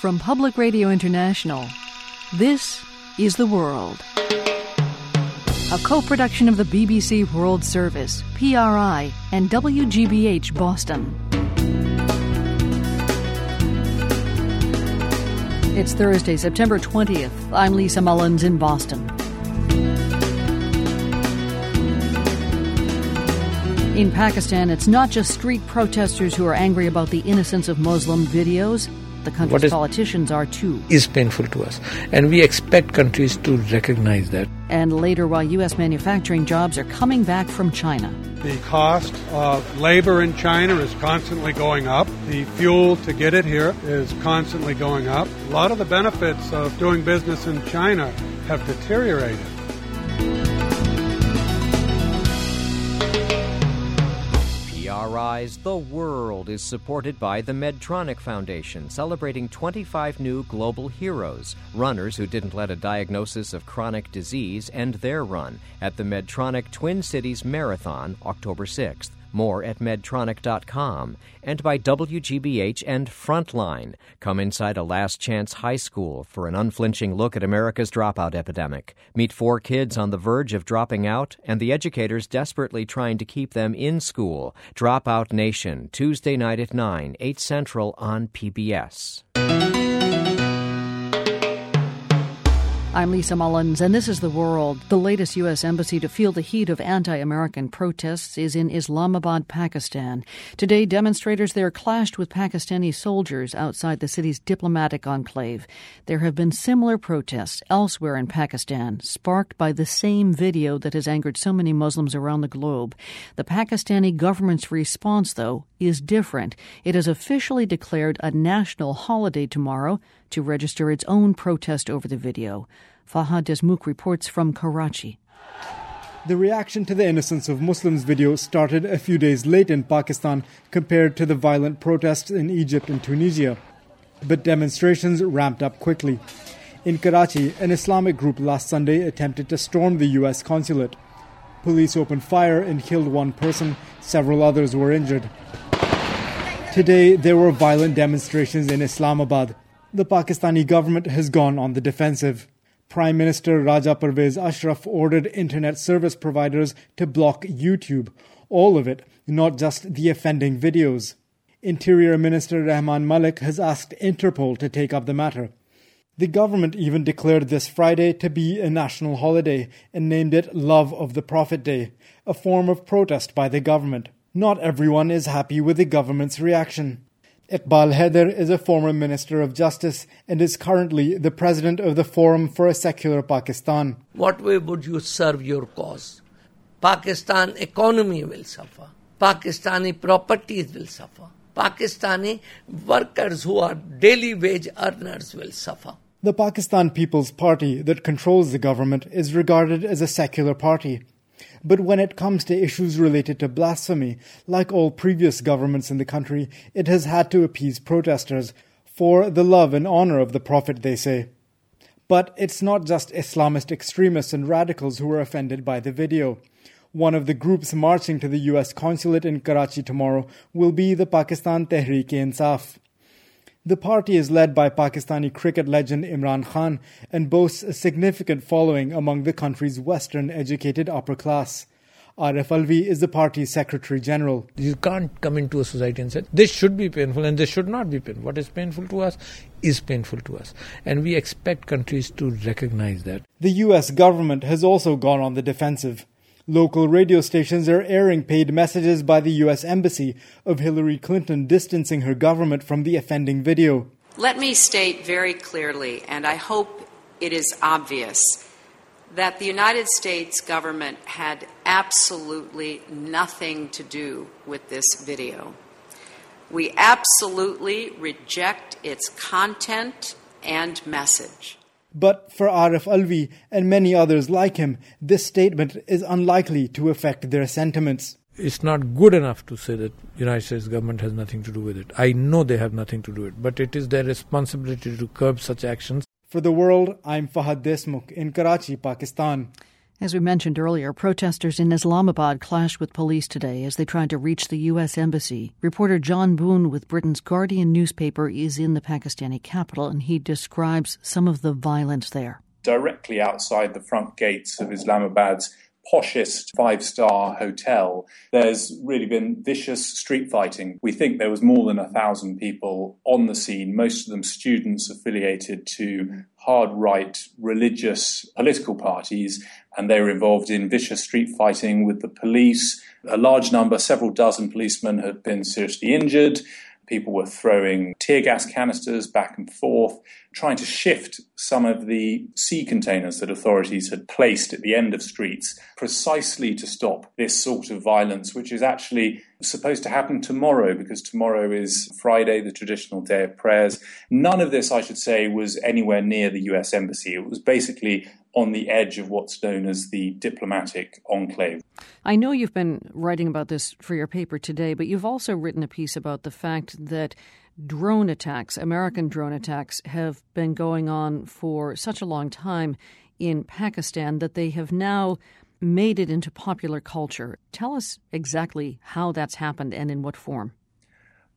From Public Radio International, this is The World. A co production of the BBC World Service, PRI, and WGBH Boston. It's Thursday, September 20th. I'm Lisa Mullins in Boston. In Pakistan, it's not just street protesters who are angry about the innocence of Muslim videos. The country's is, politicians are too. Is painful to us, and we expect countries to recognize that. And later, while U.S. manufacturing jobs are coming back from China. The cost of labor in China is constantly going up. The fuel to get it here is constantly going up. A lot of the benefits of doing business in China have deteriorated. The World is supported by the Medtronic Foundation, celebrating 25 new global heroes, runners who didn't let a diagnosis of chronic disease end their run at the Medtronic Twin Cities Marathon, October 6th. More at Medtronic.com. And by WGBH and Frontline. Come inside a last chance high school for an unflinching look at America's dropout epidemic. Meet four kids on the verge of dropping out and the educators desperately trying to keep them in school. Dropout Nation, Tuesday night at 9, 8 Central on PBS. I'm Lisa Mullins, and this is The World. The latest U.S. embassy to feel the heat of anti American protests is in Islamabad, Pakistan. Today, demonstrators there clashed with Pakistani soldiers outside the city's diplomatic enclave. There have been similar protests elsewhere in Pakistan, sparked by the same video that has angered so many Muslims around the globe. The Pakistani government's response, though, is different. It has officially declared a national holiday tomorrow to register its own protest over the video. Fahad Desmukh reports from Karachi. The reaction to the Innocence of Muslims video started a few days late in Pakistan compared to the violent protests in Egypt and Tunisia. But demonstrations ramped up quickly. In Karachi, an Islamic group last Sunday attempted to storm the U.S. consulate. Police opened fire and killed one person, several others were injured. Today, there were violent demonstrations in Islamabad the Pakistani government has gone on the defensive. Prime Minister Raja Parvez Ashraf ordered internet service providers to block YouTube, all of it, not just the offending videos. Interior Minister Rahman Malik has asked Interpol to take up the matter. The government even declared this Friday to be a national holiday and named it Love of the Prophet Day, a form of protest by the government. Not everyone is happy with the government's reaction. Iqbal Haider is a former Minister of Justice and is currently the president of the Forum for a Secular Pakistan. What way would you serve your cause? Pakistan economy will suffer. Pakistani properties will suffer. Pakistani workers who are daily wage earners will suffer. The Pakistan People's Party that controls the government is regarded as a secular party. But when it comes to issues related to blasphemy, like all previous governments in the country, it has had to appease protesters for the love and honor of the Prophet, they say. But it's not just Islamist extremists and radicals who are offended by the video. One of the groups marching to the US consulate in Karachi tomorrow will be the Pakistan Tehreek-e-Insaf. The party is led by Pakistani cricket legend Imran Khan and boasts a significant following among the country's Western educated upper class. Arif Alvi is the party's Secretary General. You can't come into a society and say, this should be painful and this should not be painful. What is painful to us is painful to us. And we expect countries to recognize that. The US government has also gone on the defensive. Local radio stations are airing paid messages by the U.S. Embassy of Hillary Clinton distancing her government from the offending video. Let me state very clearly, and I hope it is obvious, that the United States government had absolutely nothing to do with this video. We absolutely reject its content and message. But for Arif Alvi and many others like him, this statement is unlikely to affect their sentiments. It's not good enough to say that United States government has nothing to do with it. I know they have nothing to do with it, but it is their responsibility to curb such actions. For the world, I'm Fahad Desmukh in Karachi, Pakistan. As we mentioned earlier, protesters in Islamabad clashed with police today as they tried to reach the U.S. Embassy. Reporter Jon Boone with Britain's Guardian newspaper is in the Pakistani capital, and he describes some of the violence there. Directly outside the front gates of Islamabad's poshest five star hotel, there's really been vicious street fighting. We think there was more than a thousand people on the scene, most of them students affiliated to hard right religious political parties, and they were involved in vicious street fighting with the police. A large number, several dozen policemen, had been seriously injured. People were throwing tear gas canisters back and forth, trying to shift some of the sea containers that authorities had placed at the end of streets precisely to stop this sort of violence, which is actually supposed to happen tomorrow because tomorrow is Friday, the traditional day of prayers. None of this, I should say, was anywhere near the US Embassy. It was basically on the edge of what's known as the diplomatic enclave. I know you've been writing about this for your paper today, but you've also written a piece about the fact that drone attacks, American drone attacks, have been going on for such a long time in Pakistan that they have now made it into popular culture. Tell us exactly how that's happened and in what form.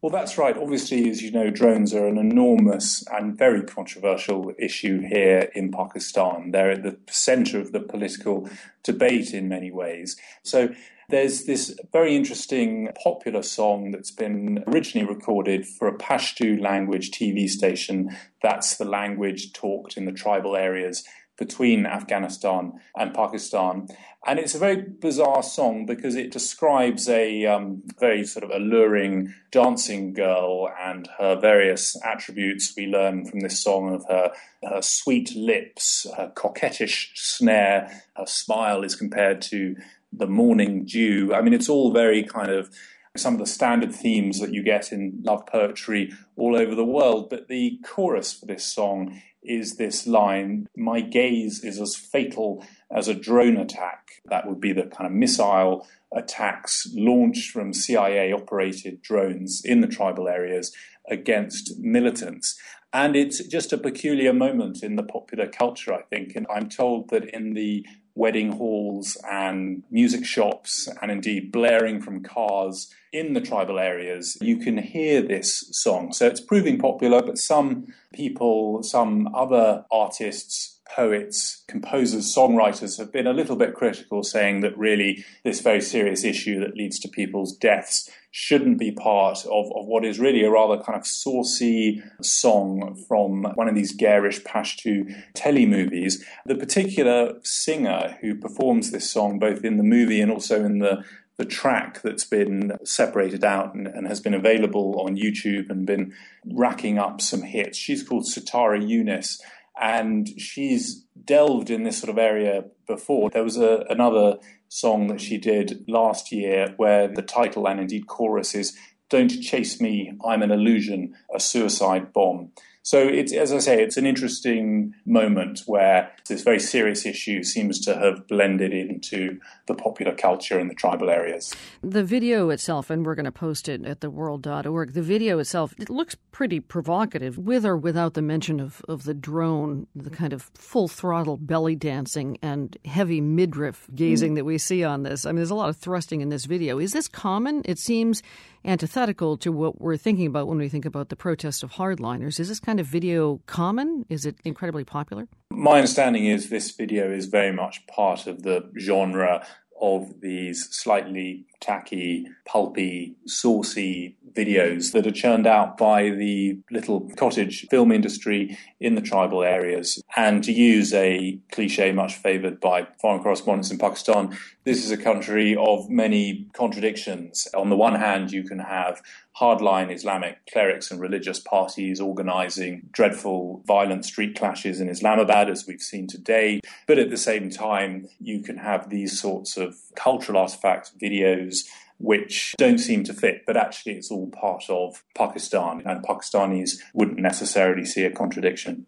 Well, that's right. Obviously, as you know, drones are an enormous and very controversial issue here in Pakistan. They're at the center of the political debate in many ways. So, there's this very interesting popular song that's been originally recorded for a Pashto language TV station. That's the language talked in the tribal areas between Afghanistan and Pakistan. And it's a very bizarre song because it describes a um, very sort of alluring dancing girl and her various attributes. We learn from this song of her, her sweet lips, her coquettish snare, her smile is compared to the morning dew. I mean, it's all very kind of some of the standard themes that you get in love poetry all over the world. But the chorus for this song is this line My gaze is as fatal as a drone attack. That would be the kind of missile attacks launched from CIA operated drones in the tribal areas against militants. And it's just a peculiar moment in the popular culture, I think. And I'm told that in the wedding halls and music shops, and indeed blaring from cars in the tribal areas, you can hear this song. So it's proving popular, but some people, some other artists, poets, composers, songwriters have been a little bit critical, saying that really this very serious issue that leads to people's deaths shouldn't be part of, of what is really a rather kind of saucy song from one of these garish Pashto telemovies. The particular singer who performs this song, both in the movie and also in the the track that's been separated out and, and, has been available on YouTube and been racking up some hits. She's called Sitara Younis, and she's delved in this sort of area before. There was a, another song that she did last year where the title and indeed chorus is Don't Chase Me, I'm an Illusion, a Suicide Bomb. So it's, as I say, it's an interesting moment where this very serious issue seems to have blended into the popular culture in the tribal areas. The video itself, and we're going to post it at theworld.org, the video itself, it looks pretty provocative, with or without the mention of, of the drone, the kind of full throttle belly dancing and heavy midriff gazing mm. that we see on this. I mean, there's a lot of thrusting in this video. Is this common? It seems antithetical to what we're thinking about when we think about the protest of hardliners. Is this kind of video common? Is it incredibly popular? My understanding is this video is very much part of the genre of these slightly tacky, pulpy, saucy videos that are churned out by the little cottage film industry in the tribal areas. And to use a cliche much favoured by foreign correspondents in Pakistan, this is a country of many contradictions. On the one hand, you can have hardline Islamic clerics and religious parties organizing dreadful violent street clashes in Islamabad, as we've seen today. But at the same time, you can have these sorts of cultural artifacts, videos, which don't seem to fit, but actually it's all part of Pakistan, and Pakistanis wouldn't necessarily see a contradiction.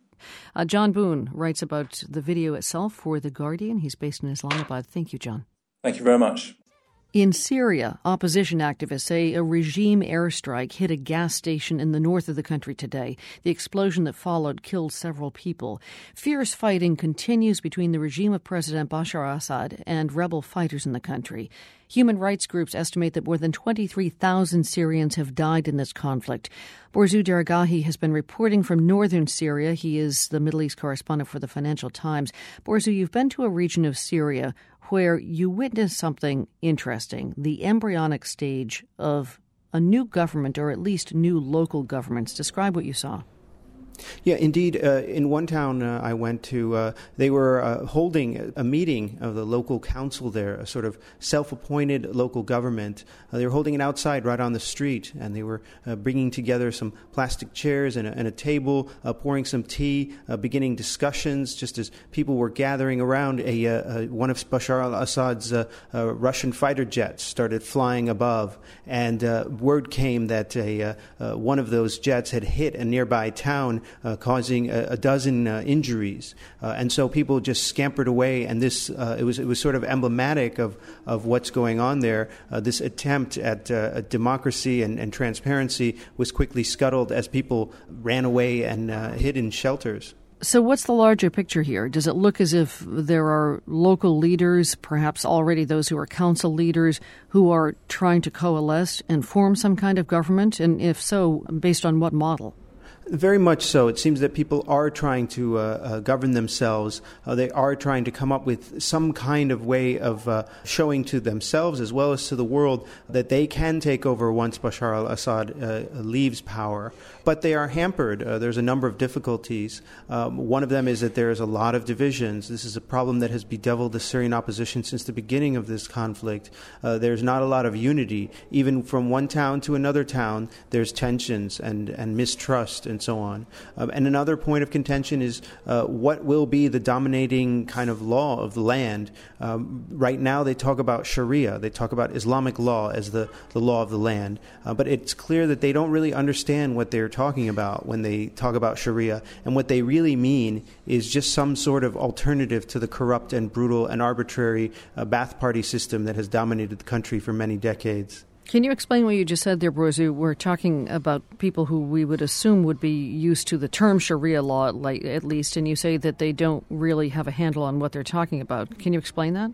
Uh, Jon Boone writes about the video itself for The Guardian. He's based in Islamabad. Thank you, John. Thank you very much. In Syria, opposition activists say a regime airstrike hit a gas station in the north of the country today. The explosion that followed killed several people. Fierce fighting continues between the regime of President Bashar Assad and rebel fighters in the country. Human rights groups estimate that more than 23,000 Syrians have died in this conflict. Borzou Daragahi has been reporting from northern Syria. He is the Middle East correspondent for the Financial Times. Borzou, you've been to a region of Syria where you witnessed something interesting the embryonic stage of a new government, or at least new local governments. Describe what you saw. Yeah, indeed. Uh, in one town uh, I went to, uh, they were uh, holding a meeting of the local council there, a sort of self appointed local government. Uh, they were holding it outside right on the street, and they were uh, bringing together some plastic chairs and a, and a table, pouring some tea, beginning discussions just as people were gathering around. A, one of Bashar al Assad's Russian fighter jets started flying above, and word came that a, one of those jets had hit a nearby town Uh, causing a, a dozen uh, injuries. Uh, and so people just scampered away, and this uh, it, was, it was sort of emblematic of, of what's going on there. Uh, this attempt at democracy and, and, transparency was quickly scuttled as people ran away and hid in shelters. So, what's the larger picture here? Does it look as if there are local leaders, perhaps already those who are council leaders, who are trying to coalesce and form some kind of government? And if so, based on what model? Very much so. It seems that people are trying to uh, uh, govern themselves. Uh, they are trying to come up with some kind of way of uh, showing to themselves as well as to the world that they can take over once Bashar al Assad uh, leaves power. But they are hampered. Uh, there's a number of difficulties. Um, one of them is that there is a lot of divisions. This is a problem that has bedeviled the Syrian opposition since the beginning of this conflict. there's not a lot of unity. Even from one town to another town, there's tensions and, and mistrust. And and so on. Um, and another point of contention is uh, what will be the dominating kind of law of the land. Um, right now, they talk about Sharia, they talk about Islamic law as the, the law of the land. Uh, but it's clear that they don't really understand what they're talking about when they talk about Sharia. And what they really mean is just some sort of alternative to the corrupt and brutal and arbitrary uh, Party system that has dominated the country for many decades. Can you explain what you just said there, Borzou? We're talking about people who we would assume would be used to the term Sharia law, at least, and you say that they don't really have a handle on what they're talking about. Can you explain that?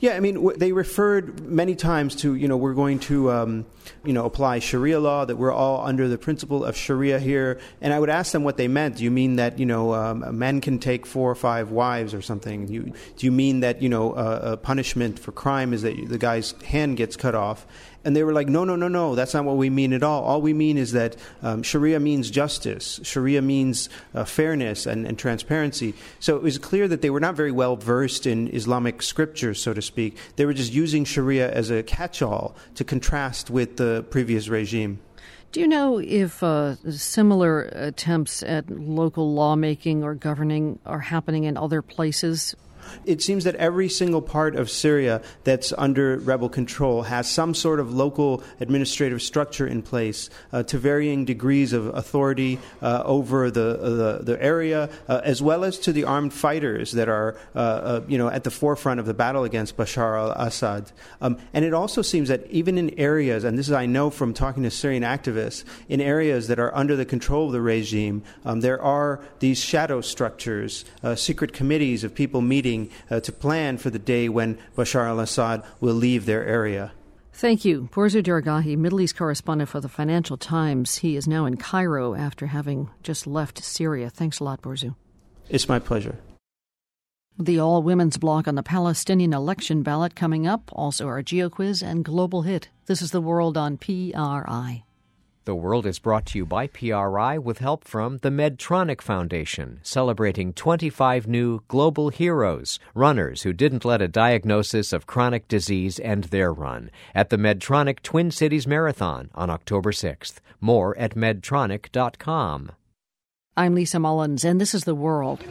Yeah, I mean, w- they referred many times to, you know, we're going to, um, you know, apply Sharia law, that we're all under the principle of Sharia here. And I would ask them what they meant. Do you mean that, you know, um, men can take four or five wives or something? You, do you mean that, you know, uh, a punishment for crime is that the guy's hand gets cut off? And they were like, no, no, no, no, that's not what we mean at all. All we mean is that um, Sharia means justice, Sharia means uh, fairness and, and transparency. So it was clear that they were not very well versed in Islamic scriptures, so to speak. They were just using Sharia as a catch all to contrast with the previous regime. Do you know if uh, similar attempts at local lawmaking or governing are happening in other places? It seems that every single part of Syria that's under rebel control has some sort of local administrative structure in place uh, to varying degrees of authority uh, over the, the, the area, uh, as well as to the armed fighters that are uh, uh, you know, at the forefront of the battle against Bashar al Assad. Um, and it also seems that even in areas, and this is I know from talking to Syrian activists, in areas that are under the control of the regime, um, there are these shadow structures, secret committees of people meeting uh, to plan for the day when Bashar al Assad will leave their area. Thank you. Borzou Daragahi, Middle East correspondent for the Financial Times. He is now in Cairo after having just left Syria. Thanks a lot, Borzou. It's my pleasure. The all women's bloc on the Palestinian election ballot coming up, also our Geo Quiz and Global Hit. This is the world on PRI. The World is brought to you by PRI with help from the Medtronic Foundation, celebrating 25 new global heroes, runners who didn't let a diagnosis of chronic disease end their run, at the Medtronic Twin Cities Marathon on October 6th. More at medtronic.com. I'm Lisa Mullins, and this is The World.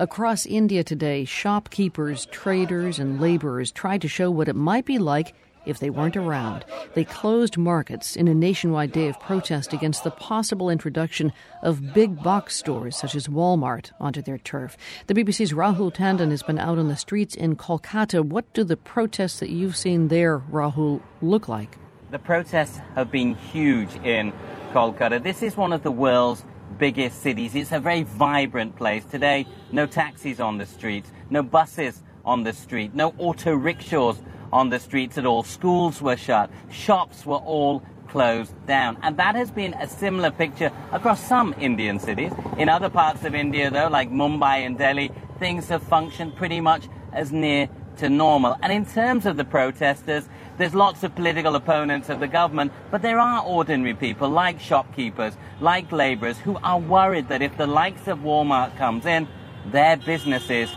Across India today, shopkeepers, traders, and laborers tried to show what it might be like if they weren't around. They closed markets in a nationwide day of protest against the possible introduction of big box stores such as Walmart onto their turf. The BBC's Rahul Tandon has been out on the streets in Kolkata. What do the protests that you've seen there, Rahul, look like? The protests have been huge in Kolkata. This is one of the world's biggest cities. It's a very vibrant place. Today, no taxis on the streets, no buses on the street, no auto rickshaws on the streets at all. Schools were shut, shops were all closed down. And that has been a similar picture across some Indian cities. In other parts of India, though, like Mumbai and Delhi, things have functioned pretty much as near to normal. And in terms of the protesters, there's lots of political opponents of the government, but there are ordinary people like shopkeepers, like labourers, who are worried that if the likes of Walmart comes in, their businesses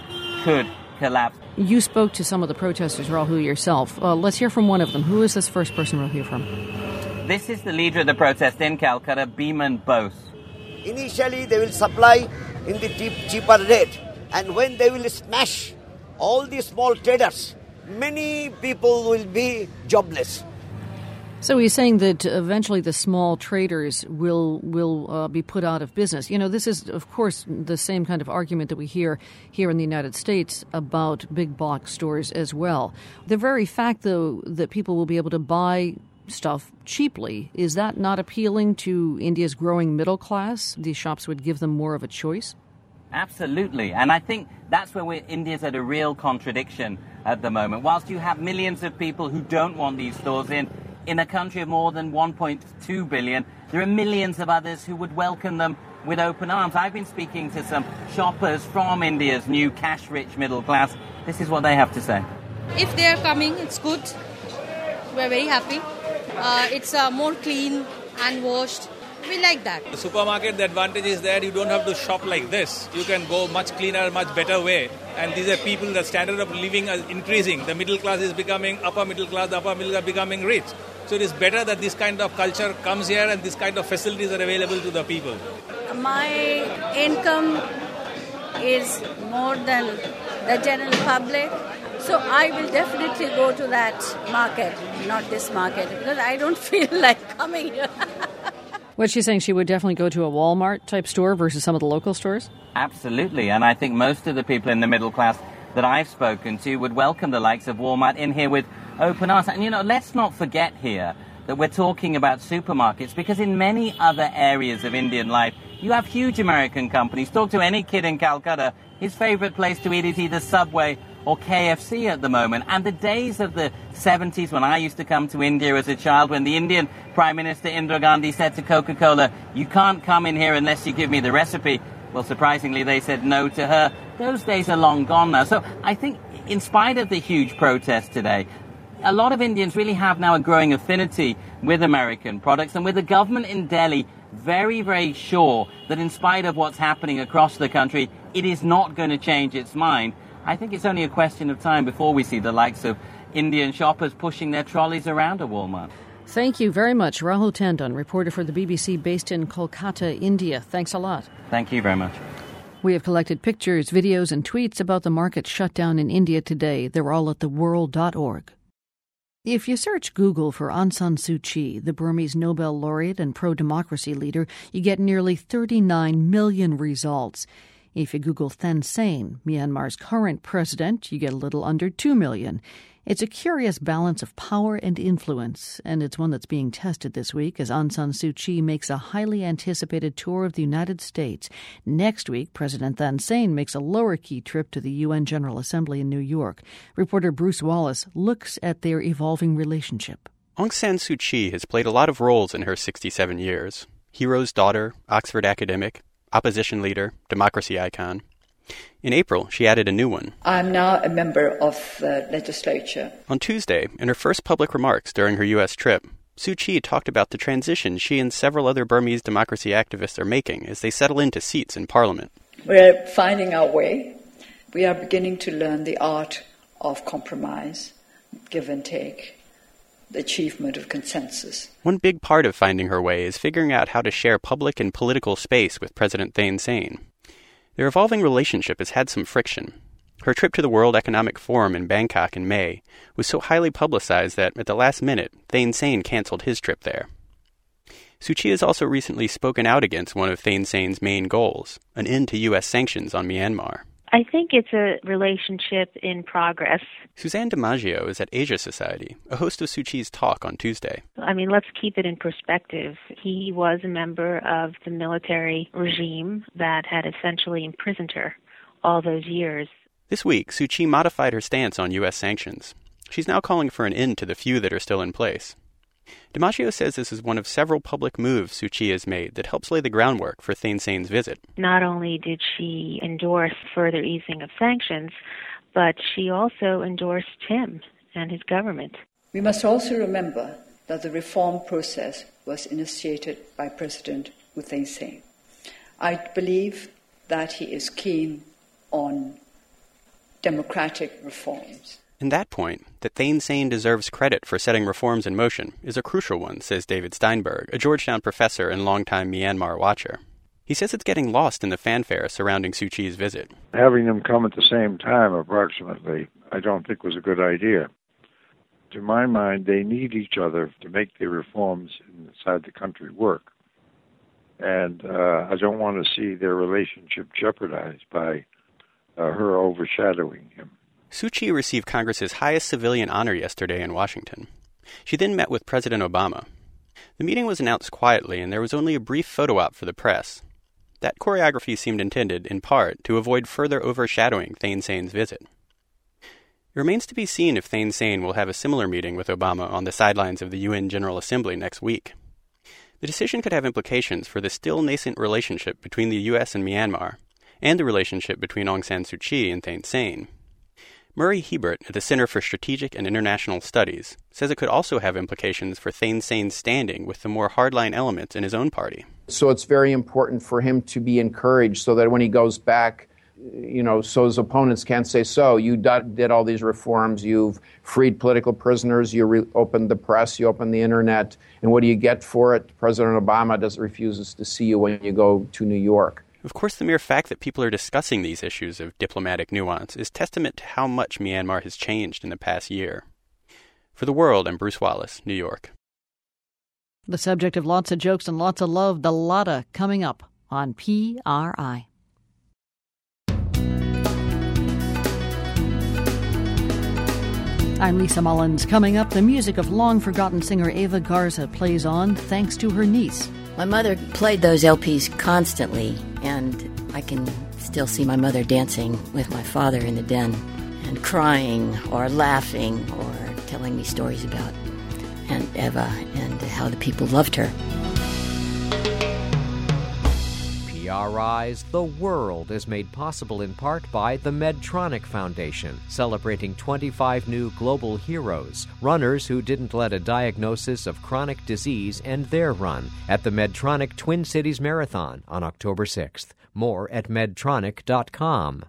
could collapse. You spoke to some of the protesters, Rahul, yourself. Uh, let's hear from one of them. Who is this first person we'll hear from? This is the leader of the protest in Calcutta, Biman Bose. Initially, they will supply in the cheap, cheaper rate, and when they will smash all the small traders, many people will be jobless. So he's saying that eventually the small traders will will uh, be put out of business. You know, this is of course the same kind of argument that we hear here in the United States about big box stores as well. The very fact, though, that people will be able to buy stuff cheaply is that not appealing to India's growing middle class? These shops would give them more of a choice. Absolutely. And I think that's where India's at a real contradiction at the moment. Whilst you have millions of people who don't want these stores in, in a country of more than 1.2 billion, there are millions of others who would welcome them with open arms. I've been speaking to some shoppers from India's new cash rich middle class. This is what they have to say. If they are coming, it's good. We're very happy. Uh, it's uh, more clean and washed we like that. The supermarket, the advantage is that you don't have to shop like this. You can go much cleaner, much better way. And these are people, the standard of living is increasing. The middle class is becoming upper middle class, the upper middle class becoming rich. So it is better that this kind of culture comes here and this kind of facilities are available to the people. My income is more than the general public. So I will definitely go to that market, not this market, because I don't feel like coming here. What she's saying, she would definitely go to a Walmart type store versus some of the local stores? Absolutely. And I think most of the people in the middle class that I've spoken to would welcome the likes of Walmart in here with open arms. And, you know, let's not forget here that we're talking about supermarkets because in many other areas of Indian life, you have huge American companies. Talk to any kid in Calcutta, his favorite place to eat is either Subway or KFC at the moment. And the days of the 70s when I used to come to India as a child, when the Indian Prime Minister Indira Gandhi said to Coca Cola, You can't come in here unless you give me the recipe. Well, surprisingly, they said no to her. Those days are long gone now. So I think, in spite of the huge protest today, a lot of Indians really have now a growing affinity with American products and with the government in Delhi very, very sure that in spite of what's happening across the country, it is not going to change its mind I think it's only a question of time before we see the likes of Indian shoppers pushing their trolleys around a Walmart. Thank you very much, Rahul Tandon, reporter for the BBC based in Kolkata, India. Thanks a lot. Thank you very much. We have collected pictures, videos, and tweets about the market shutdown in India today. They're all at theworld.org. If you search Google for Aung San Suu Kyi, the Burmese Nobel laureate and pro democracy leader, you get nearly 39 million results. If you Google Thein Sein, Myanmar's current president, you get a little under 2 million. It's a curious balance of power and influence, and it's one that's being tested this week as Aung San Suu Kyi makes a highly anticipated tour of the United States. Next week, President Thein Sein makes a lower key trip to the UN General Assembly in New York. Reporter Bruce Wallace looks at their evolving relationship. Aung San Suu Kyi has played a lot of roles in her 67 years hero's daughter, Oxford academic, opposition leader, democracy icon. In April, she added a new one. I'm now a member of the legislature. On Tuesday, in her first public remarks during her U.S. trip, Suu Kyi talked about the transition she and several other Burmese democracy activists are making as they settle into seats in parliament. We're finding our way. We are beginning to learn the art of compromise, give and take the achievement of consensus. One big part of finding her way is figuring out how to share public and political space with President Thein Sein. Their evolving relationship has had some friction. Her trip to the World Economic Forum in Bangkok in May was so highly publicized that at the last minute, Thein Sein canceled his trip there. Suu Kyi has also recently spoken out against one of Thein Sein's main goals, an end to U.S. sanctions on Myanmar. I think it's a relationship in progress. Suzanne DiMaggio is at Asia Society, a host of Suu Kyi's talk on Tuesday. I mean, let's keep it in perspective. He was a member of the military regime that had essentially imprisoned her all those years. This week, Suu Kyi modified her stance on U.S. sanctions. She's now calling for an end to the few that are still in place. DiMaggio says this is one of several public moves Suu Kyi has made that helps lay the groundwork for Thein Sein's visit. Not only did she endorse further easing of sanctions, but she also endorsed him and his government. We must also remember that the reform process was initiated by President U Thein Sein. I believe that he is keen on democratic reforms. And that point, that Thein Sein deserves credit for setting reforms in motion, is a crucial one, says David Steinberg, a Georgetown professor and longtime Myanmar watcher. He says it's getting lost in the fanfare surrounding Suu Kyi's visit. Having them come at the same time, approximately, I don't think was a good idea. To my mind, they need each other to make the reforms inside the country work. And uh, I don't want to see their relationship jeopardized by uh, her overshadowing him. Suu Kyi received Congress's highest civilian honor yesterday in Washington. She then met with President Obama. The meeting was announced quietly, and there was only a brief photo op for the press. That choreography seemed intended, in part, to avoid further overshadowing Thein Sein's visit. It remains to be seen if Thein Sein will have a similar meeting with Obama on the sidelines of the UN General Assembly next week. The decision could have implications for the still nascent relationship between the U.S. and Myanmar, and the relationship between Aung San Suu Kyi and Thein Sein. Murray Hiebert at the Center for Strategic and International Studies says it could also have implications for Thein Sein's standing with the more hardline elements in his own party. So it's very important for him to be encouraged so that when he goes back, you know, so his opponents can't say, so you did all these reforms, you've freed political prisoners, you opened the press, you opened the internet, and what do you get for it? President Obama does refuses to see you when you go to New York. Of course, the mere fact that people are discussing these issues of diplomatic nuance is testament to how much Myanmar has changed in the past year. For the world, I'm Bruce Wallace, New York. The subject of lots of jokes and lots of love, the Lada, coming up on PRI. I'm Lisa Mullins. Coming up, the music of long forgotten singer Eva Garza plays on thanks to her niece. My mother played those LPs constantly, and I can still see my mother dancing with my father in the den and crying or laughing or telling me stories about Aunt Eva and how the people loved her. PRI's The World is made possible in part by the Medtronic Foundation, celebrating 25 new global heroes, runners who didn't let a diagnosis of chronic disease end their run at the Medtronic Twin Cities Marathon on October 6th. More at medtronic.com.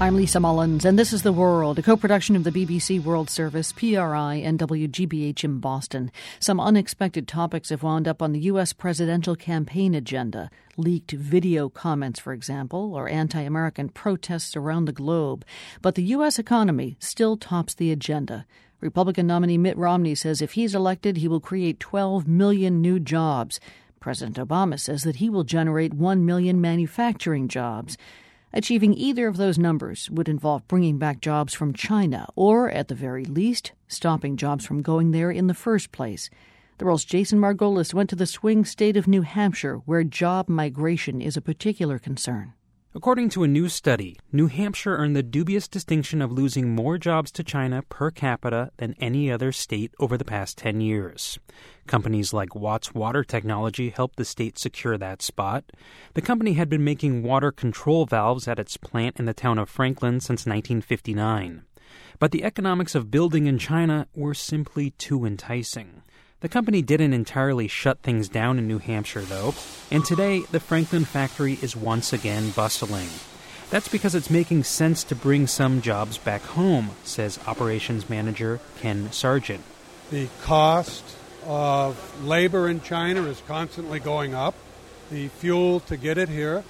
I'm Lisa Mullins, and this is The World, a co production of the BBC World Service, PRI, and WGBH in Boston. Some unexpected topics have wound up on the U.S. presidential campaign agenda leaked video comments, for example, or anti American protests around the globe. But the U.S. economy still tops the agenda. Republican nominee Mitt Romney says if he's elected, he will create 12 million new jobs. President Obama says that he will generate 1 million manufacturing jobs. Achieving either of those numbers would involve bringing back jobs from China, or, at the very least, stopping jobs from going there in the first place. The world's Jason Margolis went to the swing state of New Hampshire, where job migration is a particular concern. According to a new study, New Hampshire earned the dubious distinction of losing more jobs to China per capita than any other state over the past 10 years. Companies like Watts Water Technology helped the state secure that spot. The company had been making water control valves at its plant in the town of Franklin since 1959. But the economics of building in China were simply too enticing. The company didn't entirely shut things down in New Hampshire, though, and today the Franklin factory is once again bustling. That's because it's making sense to bring some jobs back home, says operations manager Ken Sargent. The cost of labor in China is constantly going up. The fuel to get it here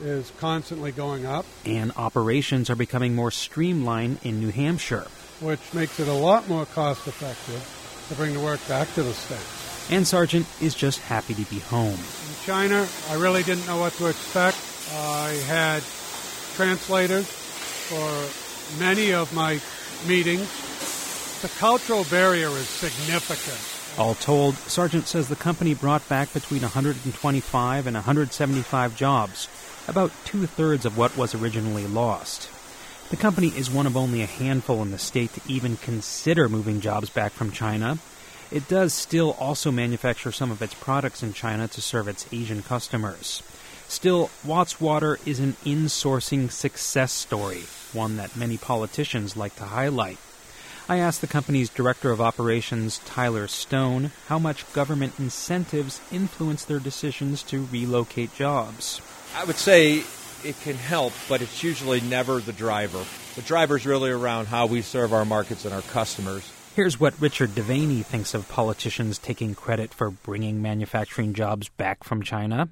is constantly going up. And operations are becoming more streamlined in New Hampshire. Which makes it a lot more cost effective to bring the work back to the States. And Sargent is just happy to be home. In China, I really didn't know what to expect. I had translators for many of my meetings. The cultural barrier is significant. All told, Sargent says the company brought back between 125 and 175 jobs, about two thirds of what was originally lost. The company is one of only a handful in the state to even consider moving jobs back from China. It does still also manufacture some of its products in China to serve its Asian customers. Still, Watts Water is an insourcing success story, one that many politicians like to highlight. I asked the company's Director of Operations, Tyler Stone, how much government incentives influence their decisions to relocate jobs. I would say it can help, but it's usually never the driver. The driver's really around how we serve our markets and our customers. Here's what Richard D'Aveni thinks of politicians taking credit for bringing manufacturing jobs back from China.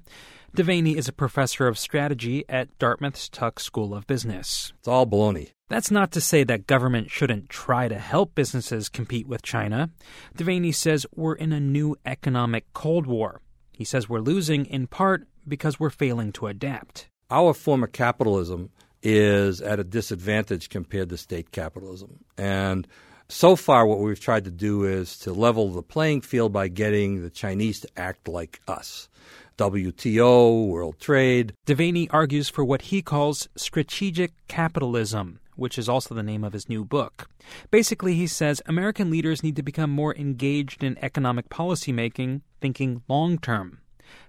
D'Aveni is a professor of strategy at Dartmouth's Tuck School of Business. It's all baloney. That's not to say that government shouldn't try to help businesses compete with China. D'Aveni says we're in a new economic Cold War. He says we're losing in part because we're failing to adapt. Our form of capitalism is at a disadvantage compared to state capitalism. And so far, what we've tried to do is to level the playing field by getting the Chinese to act like us. WTO, World Trade. D'Aveni argues for what he calls strategic capitalism, which is also the name of his new book. Basically, he says American leaders need to become more engaged in economic policymaking, thinking long term.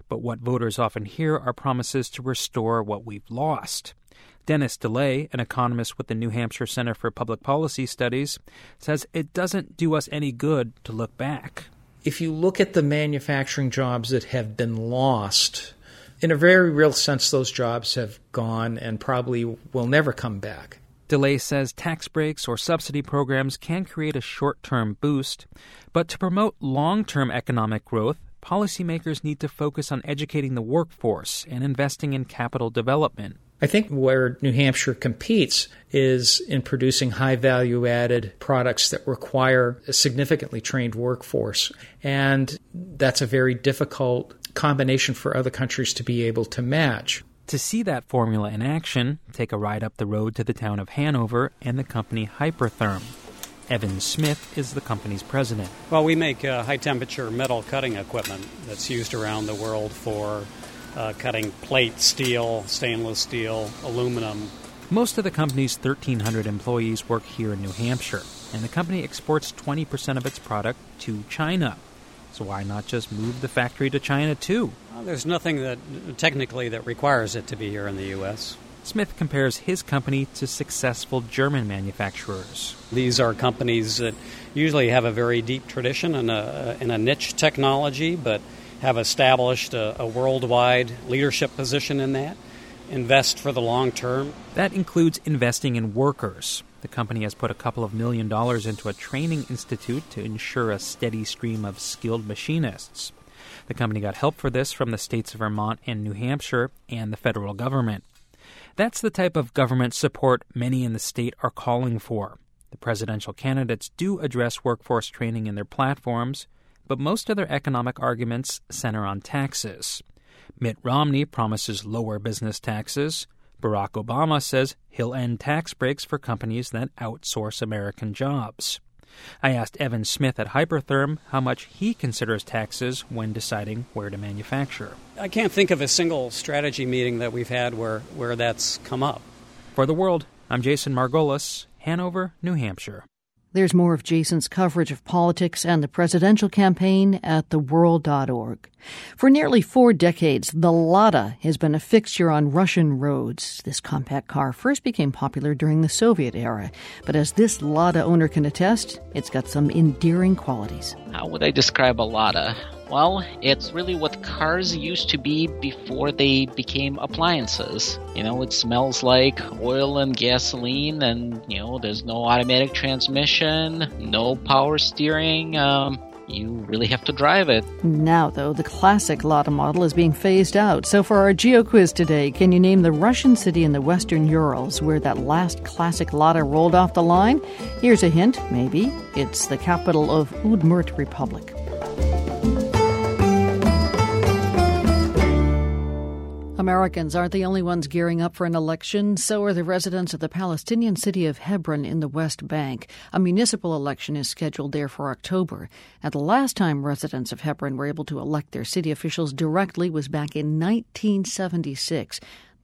But what voters often hear are promises to restore what we've lost. Dennis DeLay, an economist with the New Hampshire Center for Public Policy Studies, says it doesn't do us any good to look back. If you look at the manufacturing jobs that have been lost, in a very real sense, those jobs have gone and probably will never come back. DeLay says tax breaks or subsidy programs can create a short term boost, but to promote long term economic growth, policymakers need to focus on educating the workforce and investing in capital development. I think where New Hampshire competes is in producing high value added products that require a significantly trained workforce. And that's a very difficult combination for other countries to be able to match. To see that formula in action, take a ride up the road to the town of Hanover and the company Hypertherm. Evan Smith is the company's president. Well, we make uh, high temperature metal cutting equipment that's used around the world for uh, cutting plate, steel, stainless steel, aluminum. Most of the company's 1,300 employees work here in New Hampshire, and the company exports 20% of its product to China. So why not just move the factory to China too? Well, there's nothing that technically that requires it to be here in the U.S. Smith compares his company to successful German manufacturers. These are companies that usually have a very deep tradition in a, in a niche technology, but have established a, a worldwide leadership position in that, invest for the long term. That includes investing in workers. The company has put a couple of million dollars into a training institute to ensure a steady stream of skilled machinists. The company got help for this from the states of Vermont and New Hampshire and the federal government. That's the type of government support many in the state are calling for. The presidential candidates do address workforce training in their platforms, but most of their economic arguments center on taxes. Mitt Romney promises lower business taxes. Barack Obama says he'll end tax breaks for companies that outsource American jobs. I asked Evan Smith at Hypertherm how much he considers taxes when deciding where to manufacture. I can't think of a single strategy meeting that we've had where, where that's come up. For the world, I'm Jason Margolis, Hanover, New Hampshire. There's more of Jason's coverage of politics and the presidential campaign at theworld.org. For nearly four decades, the Lada has been a fixture on Russian roads. This compact car first became popular during the Soviet era, but as this Lada owner can attest, it's got some endearing qualities. How would I describe a Lada? Well, it's really what cars used to be before they became appliances. You know, it smells like oil and gasoline, and, you know, there's no automatic transmission, no power steering. Um, you really have to drive it. Now, though, the classic Lada model is being phased out. So, for our geo quiz today, can you name the Russian city in the Western Urals where that last classic Lada rolled off the line? Here's a hint, maybe. It's the capital of Udmurt Republic. Americans aren't the only ones gearing up for an election. So are the residents of the Palestinian city of Hebron in the West Bank. A municipal election is scheduled there for October. At the last time residents of Hebron were able to elect their city officials directly was back in 1976.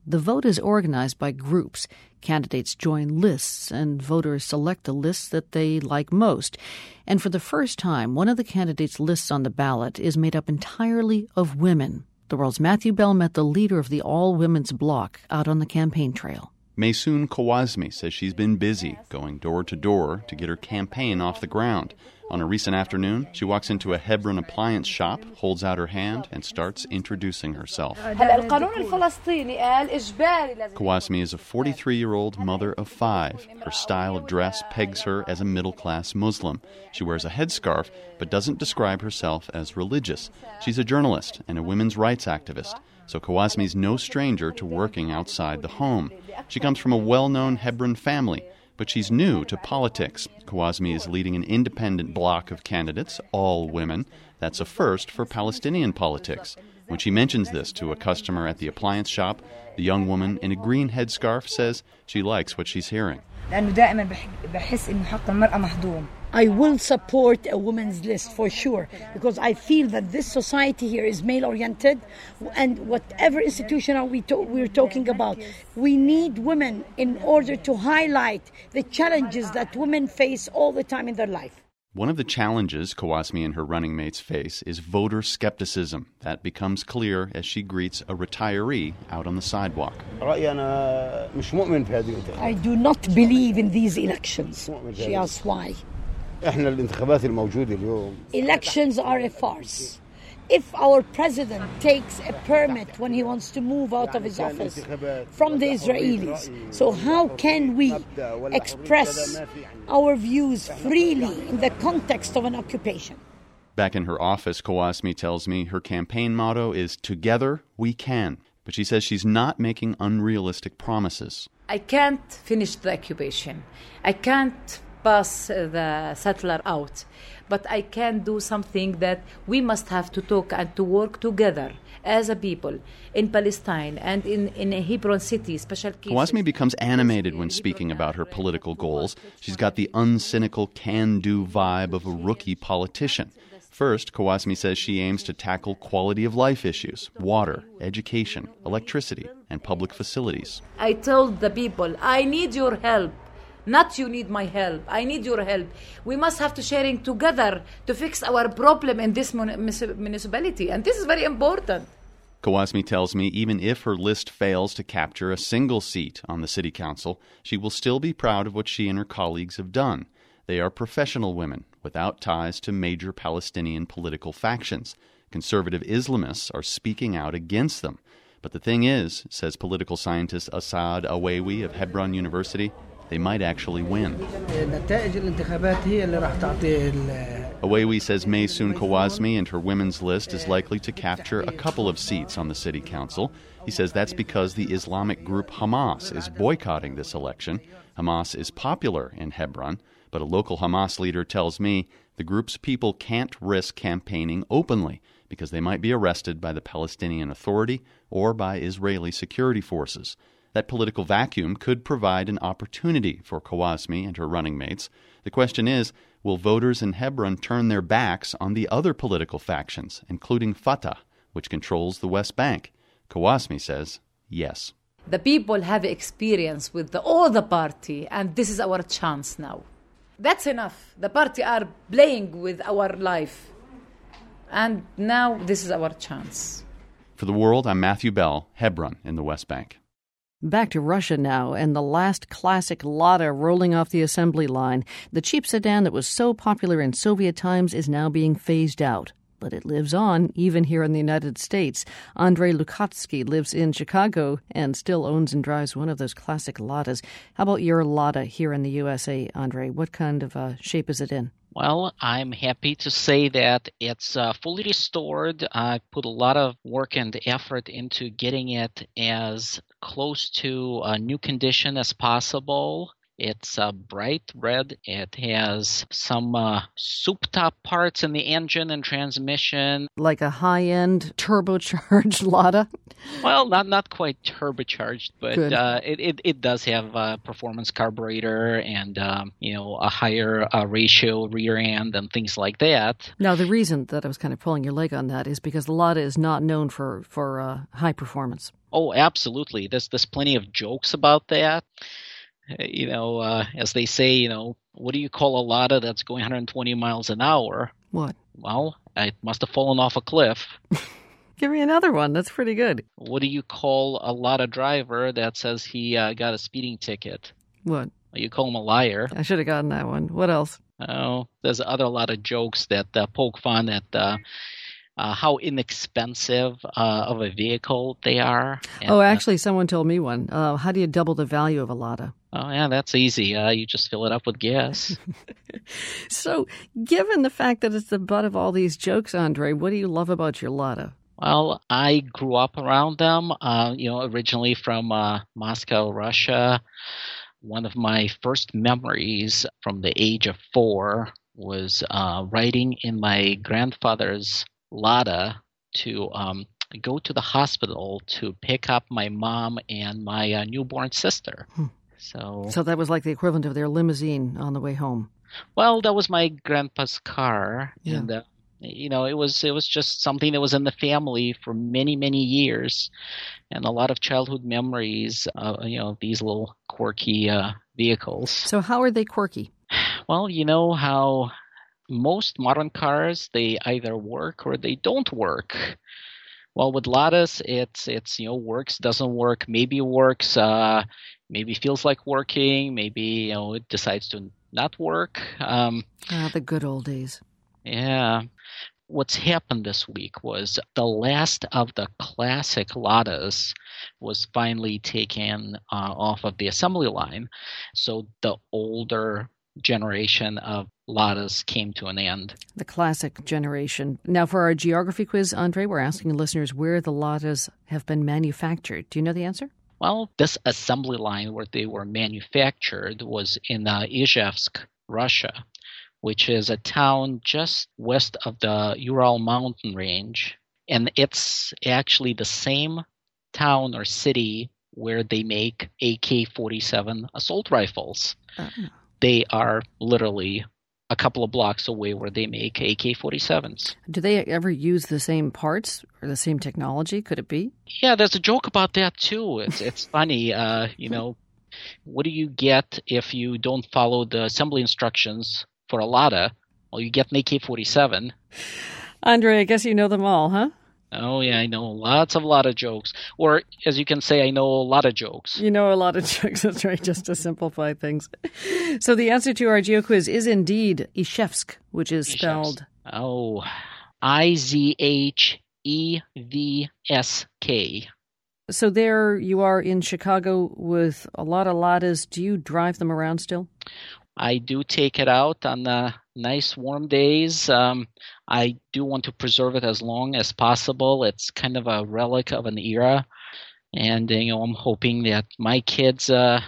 The vote is organized by groups. Candidates join lists, and voters select the lists that they like most. And for the first time, one of the candidates' lists on the ballot is made up entirely of women. The world's Matthew Bell met the leader of the all women's bloc out on the campaign trail. Maysoon Kawazmi says she's been busy going door to door to get her campaign off the ground. On a recent afternoon, she walks into a Hebron appliance shop, holds out her hand, and starts introducing herself. Kawazmi is a 43 year old mother of five. Her style of dress pegs her as a middle class Muslim. She wears a headscarf, but doesn't describe herself as religious. She's a journalist and a women's rights activist. So Kawazmi's no stranger to working outside the home. She comes from a well known Hebron family but she's new to politics. Kawazmi is leading an independent bloc of candidates, all women. That's a first for Palestinian politics. When she mentions this to a customer at the appliance shop, the young woman in a green headscarf says she likes what she's hearing. I will support a women's list for sure because I feel that this society here is male oriented and whatever institution are we to- we're talking about, we need women in order to highlight the challenges that women face all the time in their life. One of the challenges Kawasmi and her running mates face is voter skepticism. That becomes clear as she greets a retiree out on the sidewalk. I do not believe in these elections. She asks why. Elections are a farce. If our president takes a permit when he wants to move out of his office from the Israelis, so how can we express our views freely in the context of an occupation? Back in her office, Kawazmi tells me her campaign motto is Together We Can. But she says she's not making unrealistic promises. I can't finish the occupation. I can't pass the settler out. But I can do something that we must have to talk and to work together as a people in Palestine and in, in a Hebron city, special cases. Becomes animated when speaking about her political goals. She's got the uncynical, can do vibe of a rookie politician. First, Kawasmi says she aims to tackle quality of life issues water, education, electricity, and public facilities. I told the people, I need your help. Not you need my help. I need your help. We must have to sharing together to fix our problem in this municipality. And this is very important. Kawazmi tells me even if her list fails to capture a single seat on the city council, she will still be proud of what she and her colleagues have done. They are professional women without ties to major Palestinian political factions. Conservative Islamists are speaking out against them. But the thing is, says political scientist Assad Awewi of Hebron University, they might actually win. Awewi says Maysoon Kawazmi and her women's list is likely to capture a couple of seats on the city council. He says that's because the Islamic group Hamas is boycotting this election. Hamas is popular in Hebron, but a local Hamas leader tells me the group's people can't risk campaigning openly because they might be arrested by the Palestinian Authority or by Israeli security forces. That political vacuum could provide an opportunity for Kawazmi and her running mates. The question is will voters in Hebron turn their backs on the other political factions, including Fatah, which controls the West Bank? Kawazmi says yes. The people have experience with the, all the party, and this is our chance now. That's enough. The party are playing with our life. And now this is our chance. For the world, I'm Matthew Bell, Hebron in the West Bank. Back to Russia now, and the last classic Lada rolling off the assembly line. The cheap sedan that was so popular in Soviet times is now being phased out. But it lives on, even here in the United States. Andrei Lukatsky lives in Chicago and still owns and drives one of those classic Ladas. How about your Lada here in the USA, Andrei? What kind of uh, shape is it in? Well, I'm happy to say that it's uh, fully restored. I put a lot of work and effort into getting it as close to a new condition as possible. It's a bright red. It has some uh, soup top parts in the engine and transmission. Like a high end turbocharged Lada? Well, not not quite turbocharged, but uh, it, it, it does have a performance carburetor and um, you know a higher uh, ratio rear end and things like that. Now, the reason that I was kind of pulling your leg on that is because the Lada is not known for for uh, high performance. Oh, absolutely. There's there's plenty of jokes about that. You know, uh, as they say, you know, what do you call a Lada that's going 120 miles an hour? What? Well, it must have fallen off a cliff. Give me another one. That's pretty good. What do you call a Lada driver that says he uh, got a speeding ticket? What? You call him a liar. I should have gotten that one. What else? Oh, there's other lot of jokes that uh, poke fun at uh, uh, how inexpensive uh, of a vehicle they are. And, oh, actually, someone told me one. Uh, how do you double the value of a Lada? Oh, yeah, that's easy. Uh, you just fill it up with gas. so, given the fact that it's the butt of all these jokes, Andre, what do you love about your Lada? Well, I grew up around them. Uh, you know, originally from uh, Moscow, Russia. One of my first memories from the age of four was riding in my grandfather's Lada to um, go to the hospital to pick up my mom and my uh, newborn sister. Hmm. So, so that was like the equivalent of their limousine on the way home. Well, that was my grandpa's car, yeah. and uh, you know, it was it was just something that was in the family for many many years, and a lot of childhood memories. Uh, you know, these little quirky uh, vehicles. So, how are they quirky? Well, you know how most modern cars they either work or they don't work. Well, with Ladas, it's it's you know works doesn't work, maybe works, uh, maybe feels like working, maybe you know it decides to not work. Um, ah, the good old days. Yeah. What's happened this week was the last of the classic Ladas was finally taken uh, off of the assembly line. So the older generation of Ladas came to an end. The classic generation. Now, for our geography quiz, Andre, we're asking listeners where the Ladas have been manufactured. Do you know the answer? Well, this assembly line where they were manufactured was in uh, Izhevsk, Russia, which is a town just west of the Ural mountain range. And it's actually the same town or city where they make AK 47 assault rifles. Uh-huh. They are literally a couple of blocks away where they make AK 47s. Do they ever use the same parts or the same technology? Could it be? Yeah, there's a joke about that too. It's, it's funny. Uh, you know, what do you get if you don't follow the assembly instructions for a Lada? Well, you get an AK 47. Andre, I guess you know them all, huh? Oh yeah, I know lots of lot of jokes. Or as you can say, I know a lot of jokes. You know a lot of jokes. That's right, just to simplify things. So the answer to our geo quiz is indeed Izhevsk, which is spelled Oh, I Z H E V S K. So there you are in Chicago with a lot of Ladas. Do you drive them around still? I do take it out on the nice warm days. Um, I do want to preserve it as long as possible. It's kind of a relic of an era, and you know I'm hoping that my kids, uh,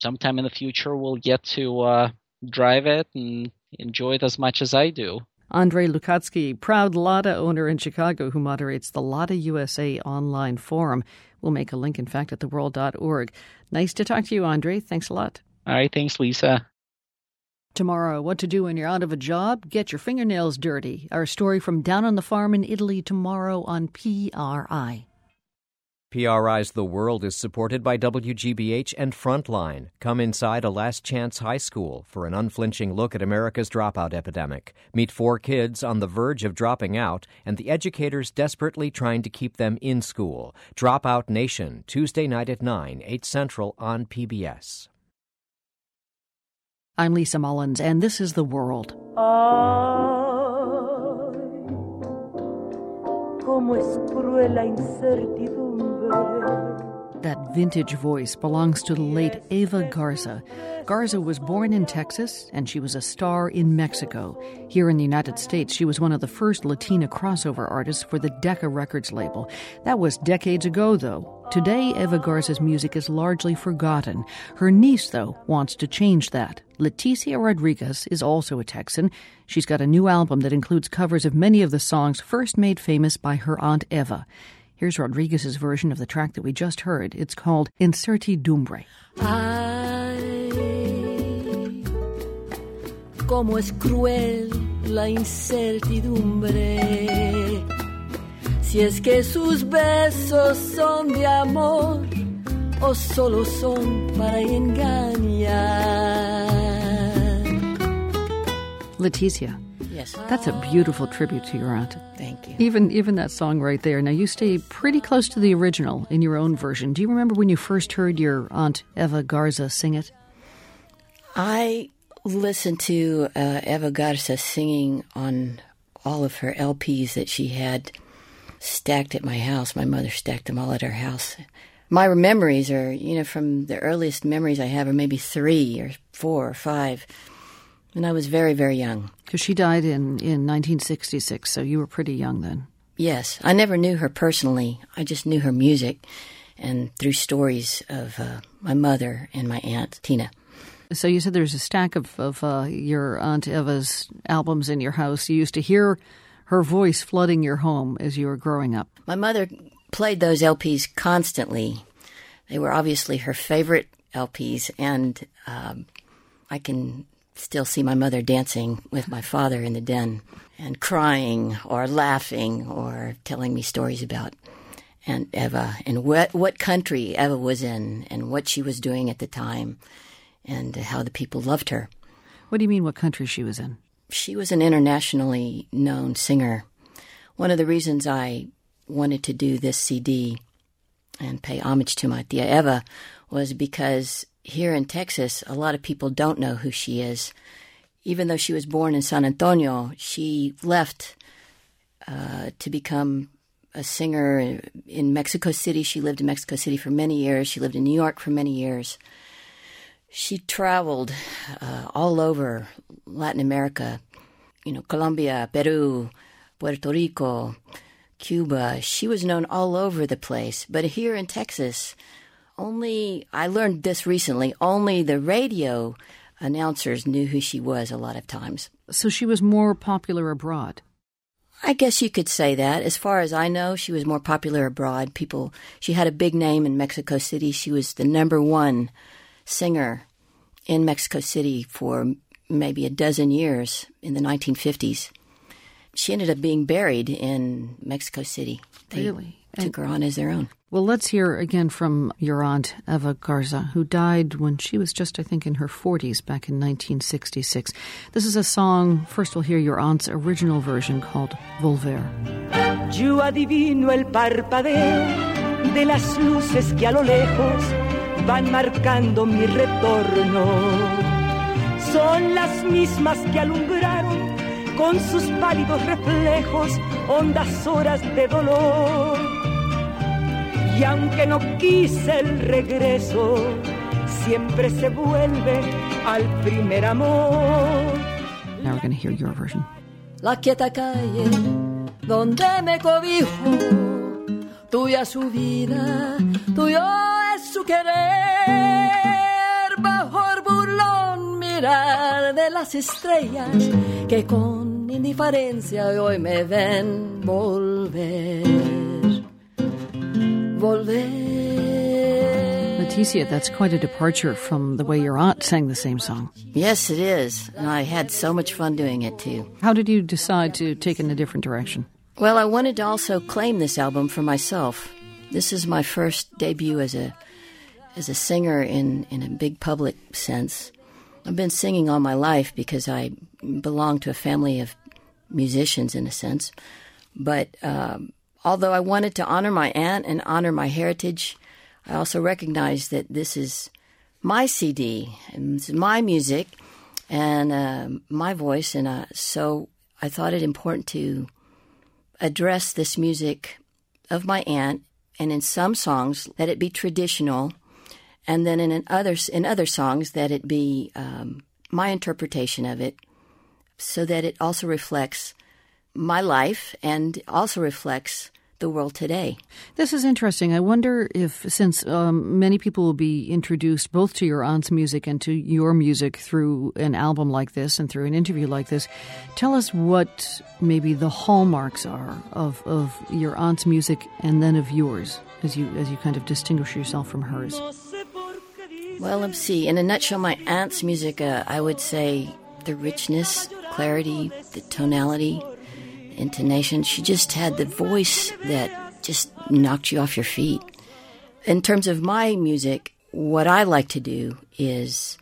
sometime in the future, will get to uh, drive it and enjoy it as much as I do. Andre Lukatsky, proud Lada owner in Chicago who moderates the Lada USA online forum. We'll make a link, in fact, at theworld.org. Nice to talk to you, Andre. Thanks a lot. All right. Thanks, Lisa. Tomorrow, what to do when you're out of a job? Get your fingernails dirty. Our story from down on the farm in Italy tomorrow on PRI. PRI's The World is supported by WGBH and Frontline. Come inside a last chance high school for an unflinching look at America's dropout epidemic. Meet four kids on the verge of dropping out and the educators desperately trying to keep them in school. Dropout Nation, Tuesday night at 9, 8 Central on PBS. I'm Lisa Mullins, and this is The World. That vintage voice belongs to the late Eva Garza. Garza was born in Texas and she was a star in Mexico. Here in the United States, she was one of the first Latina crossover artists for the Decca Records label. That was decades ago, though. Today, Eva Garza's music is largely forgotten. Her niece, though, wants to change that. Leticia Rodriguez is also a Texan. She's got a new album that includes covers of many of the songs first made famous by her Aunt Eva. Here's Rodriguez's version of the track that we just heard. It's called Incertidumbre. Cómo es cruel la incertidumbre. Si es que sus besos son de amor o solo son para engañar. Leticia. Yes. That's a beautiful tribute to your aunt. Thank you. Even even that song right there. Now you stay pretty close to the original in your own version. Do you remember when you first heard your aunt Eva Garza sing it? I listened to uh, Eva Garza singing on all of her LPs that she had stacked at my house. My mother stacked them all at her house. My memories are, you know, from the earliest memories I have are maybe three or four or five. And I was very, very young. Because she died in, in 1966, so you were pretty young then. Yes. I never knew her personally. I just knew her music and through stories of uh, my mother and my aunt, Tina. So you said there's a stack of, of uh, your Aunt Eva's albums in your house. You used to hear her voice flooding your home as you were growing up. My mother played those LPs constantly. They were obviously her favorite LPs, and um, I can still see my mother dancing with my father in the den and crying or laughing or telling me stories about Aunt Eva and what what country Eva was in and what she was doing at the time and how the people loved her. What do you mean what country she was in? She was an internationally known singer. One of the reasons I wanted to do this CD and pay homage to my tia Eva was because here in Texas, a lot of people don't know who she is. Even though she was born in San Antonio, she left uh, to become a singer in Mexico City. She lived in Mexico City for many years. She lived in New York for many years. She traveled uh, all over Latin America, you know, Colombia, Peru, Puerto Rico, Cuba. She was known all over the place. But here in Texas, only, I learned this recently, only the radio announcers knew who she was a lot of times. So she was more popular abroad. I guess you could say that. As far as I know, she was more popular abroad. People, she had a big name in Mexico City. She was the number one singer in Mexico City for maybe a dozen years in the 1950s. She ended up being buried in Mexico City. They really? took her on as their own. Well, let's hear again from your aunt, Eva Garza, who died when she was just, I think, in her 40s back in 1966. This is a song, first we'll hear your aunt's original version called Volver. Yo adivino el parpadeo de las luces que a lo lejos van marcando mi retorno. Son las mismas que alumbraron con sus pálidos reflejos hondas horas de dolor. Y aunque no quise el regreso, siempre se vuelve al primer amor. Now we're going to hear your version. La quieta calle donde me cobijo, tuya su vida, tuyo su querer, bajo el burlón mirar de las estrellas que con indiferencia hoy me ven volver. Volver. Leticia, that's quite a departure from the way your aunt sang the same song. Yes, it is. And I had so much fun doing it too. How did you decide to take in a different direction? Well, I wanted to also claim this album for myself. This is my first debut as a as a singer in, in a big public sense. I've been singing all my life because I belong to a family of musicians in a sense. But um, although I wanted to honor my aunt and honor my heritage, I also recognize that this is my CD and my music and uh, my voice, and uh, so I thought it important to address this music of my aunt and in some songs let it be traditional, and then in others in other songs that it be um, my interpretation of it, so that it also reflects my life and also reflects the world today. This is interesting. I wonder if, since um, many people will be introduced both to your aunt's music and to your music through an album like this and through an interview like this, tell us what maybe the hallmarks are of, of your aunt's music and then of yours as you as you kind of distinguish yourself from hers. Well, let's see. In a nutshell, my aunt's music, uh, I would say the richness, clarity, the tonality, intonation. She just had the voice that just knocked you off your feet. In terms of my music, what I like to do is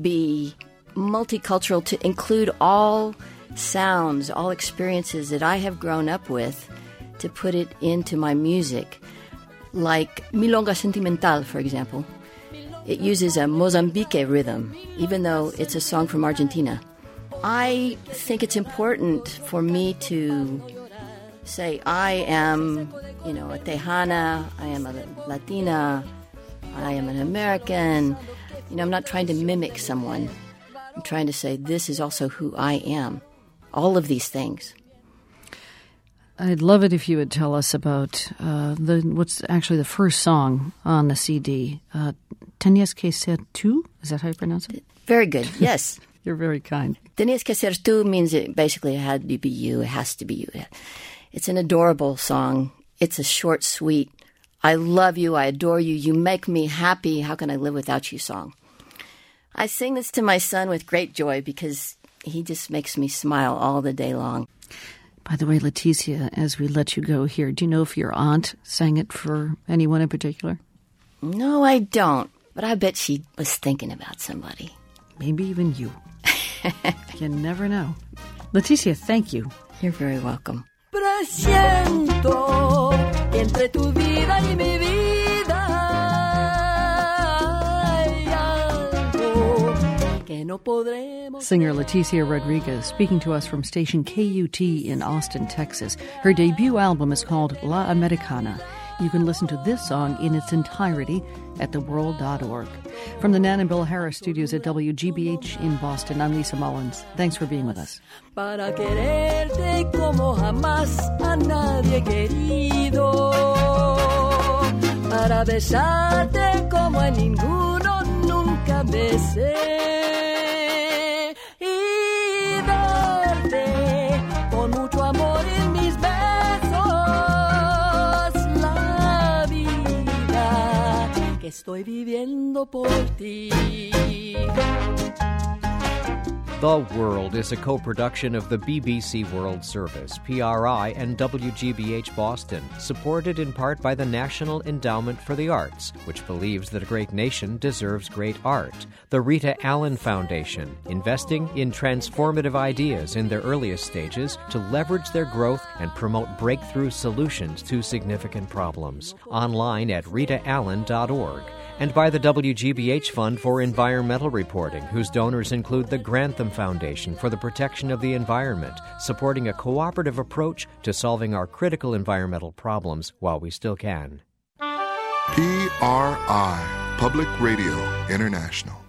be multicultural to include all sounds, all experiences that I have grown up with to put it into my music. Like Milonga Sentimental, for example. It uses a Mozambique rhythm, even though it's a song from Argentina. I think it's important for me to say I am, you know, a Tejana, I am a Latina, I am an American. You know, I'm not trying to mimic someone. I'm trying to say this is also who I am. All of these things. I'd love it if you would tell us about uh, the what's actually the first song on the CD. Uh, Tenías que ser tú? Is that how you pronounce it? Very good. Yes. You're very kind. Tenías que ser tú means it basically it had to be you. It has to be you. It's an adorable song. It's a short, sweet, I love you, I adore you, you make me happy, how can I live without you song. I sing this to my son with great joy because he just makes me smile all the day long. By the way, Leticia, as we let you go here, do you know if your aunt sang it for anyone in particular? No, I don't. But I bet she was thinking about somebody. Maybe even you. you never know. Leticia, thank you. You're very welcome. No podremos. Singer Leticia Rodriguez speaking to us from station KUT in Austin, Texas. Her debut album is called La Americana. You can listen to this song in its entirety at theworld.org. From the Nan and Bill Harris studios at WGBH in Boston, I'm Lisa Mullins. Thanks for being with us. Para quererte como jamás a nadie querido. Para besarte como a ninguno nunca besé. Estoy viviendo por ti. The World is a co production of the BBC World Service, PRI, and WGBH Boston, supported in part by the National Endowment for the Arts, which believes that a great nation deserves great art, the Rita Allen Foundation, investing in transformative ideas in their earliest stages to leverage their growth and promote breakthrough solutions to significant problems. Online at ritaallen.org and by the WGBH Fund for Environmental Reporting, whose donors include the Grantham Foundation for the Protection of the Environment, supporting a cooperative approach to solving our critical environmental problems while we still can. PRI, Public Radio International.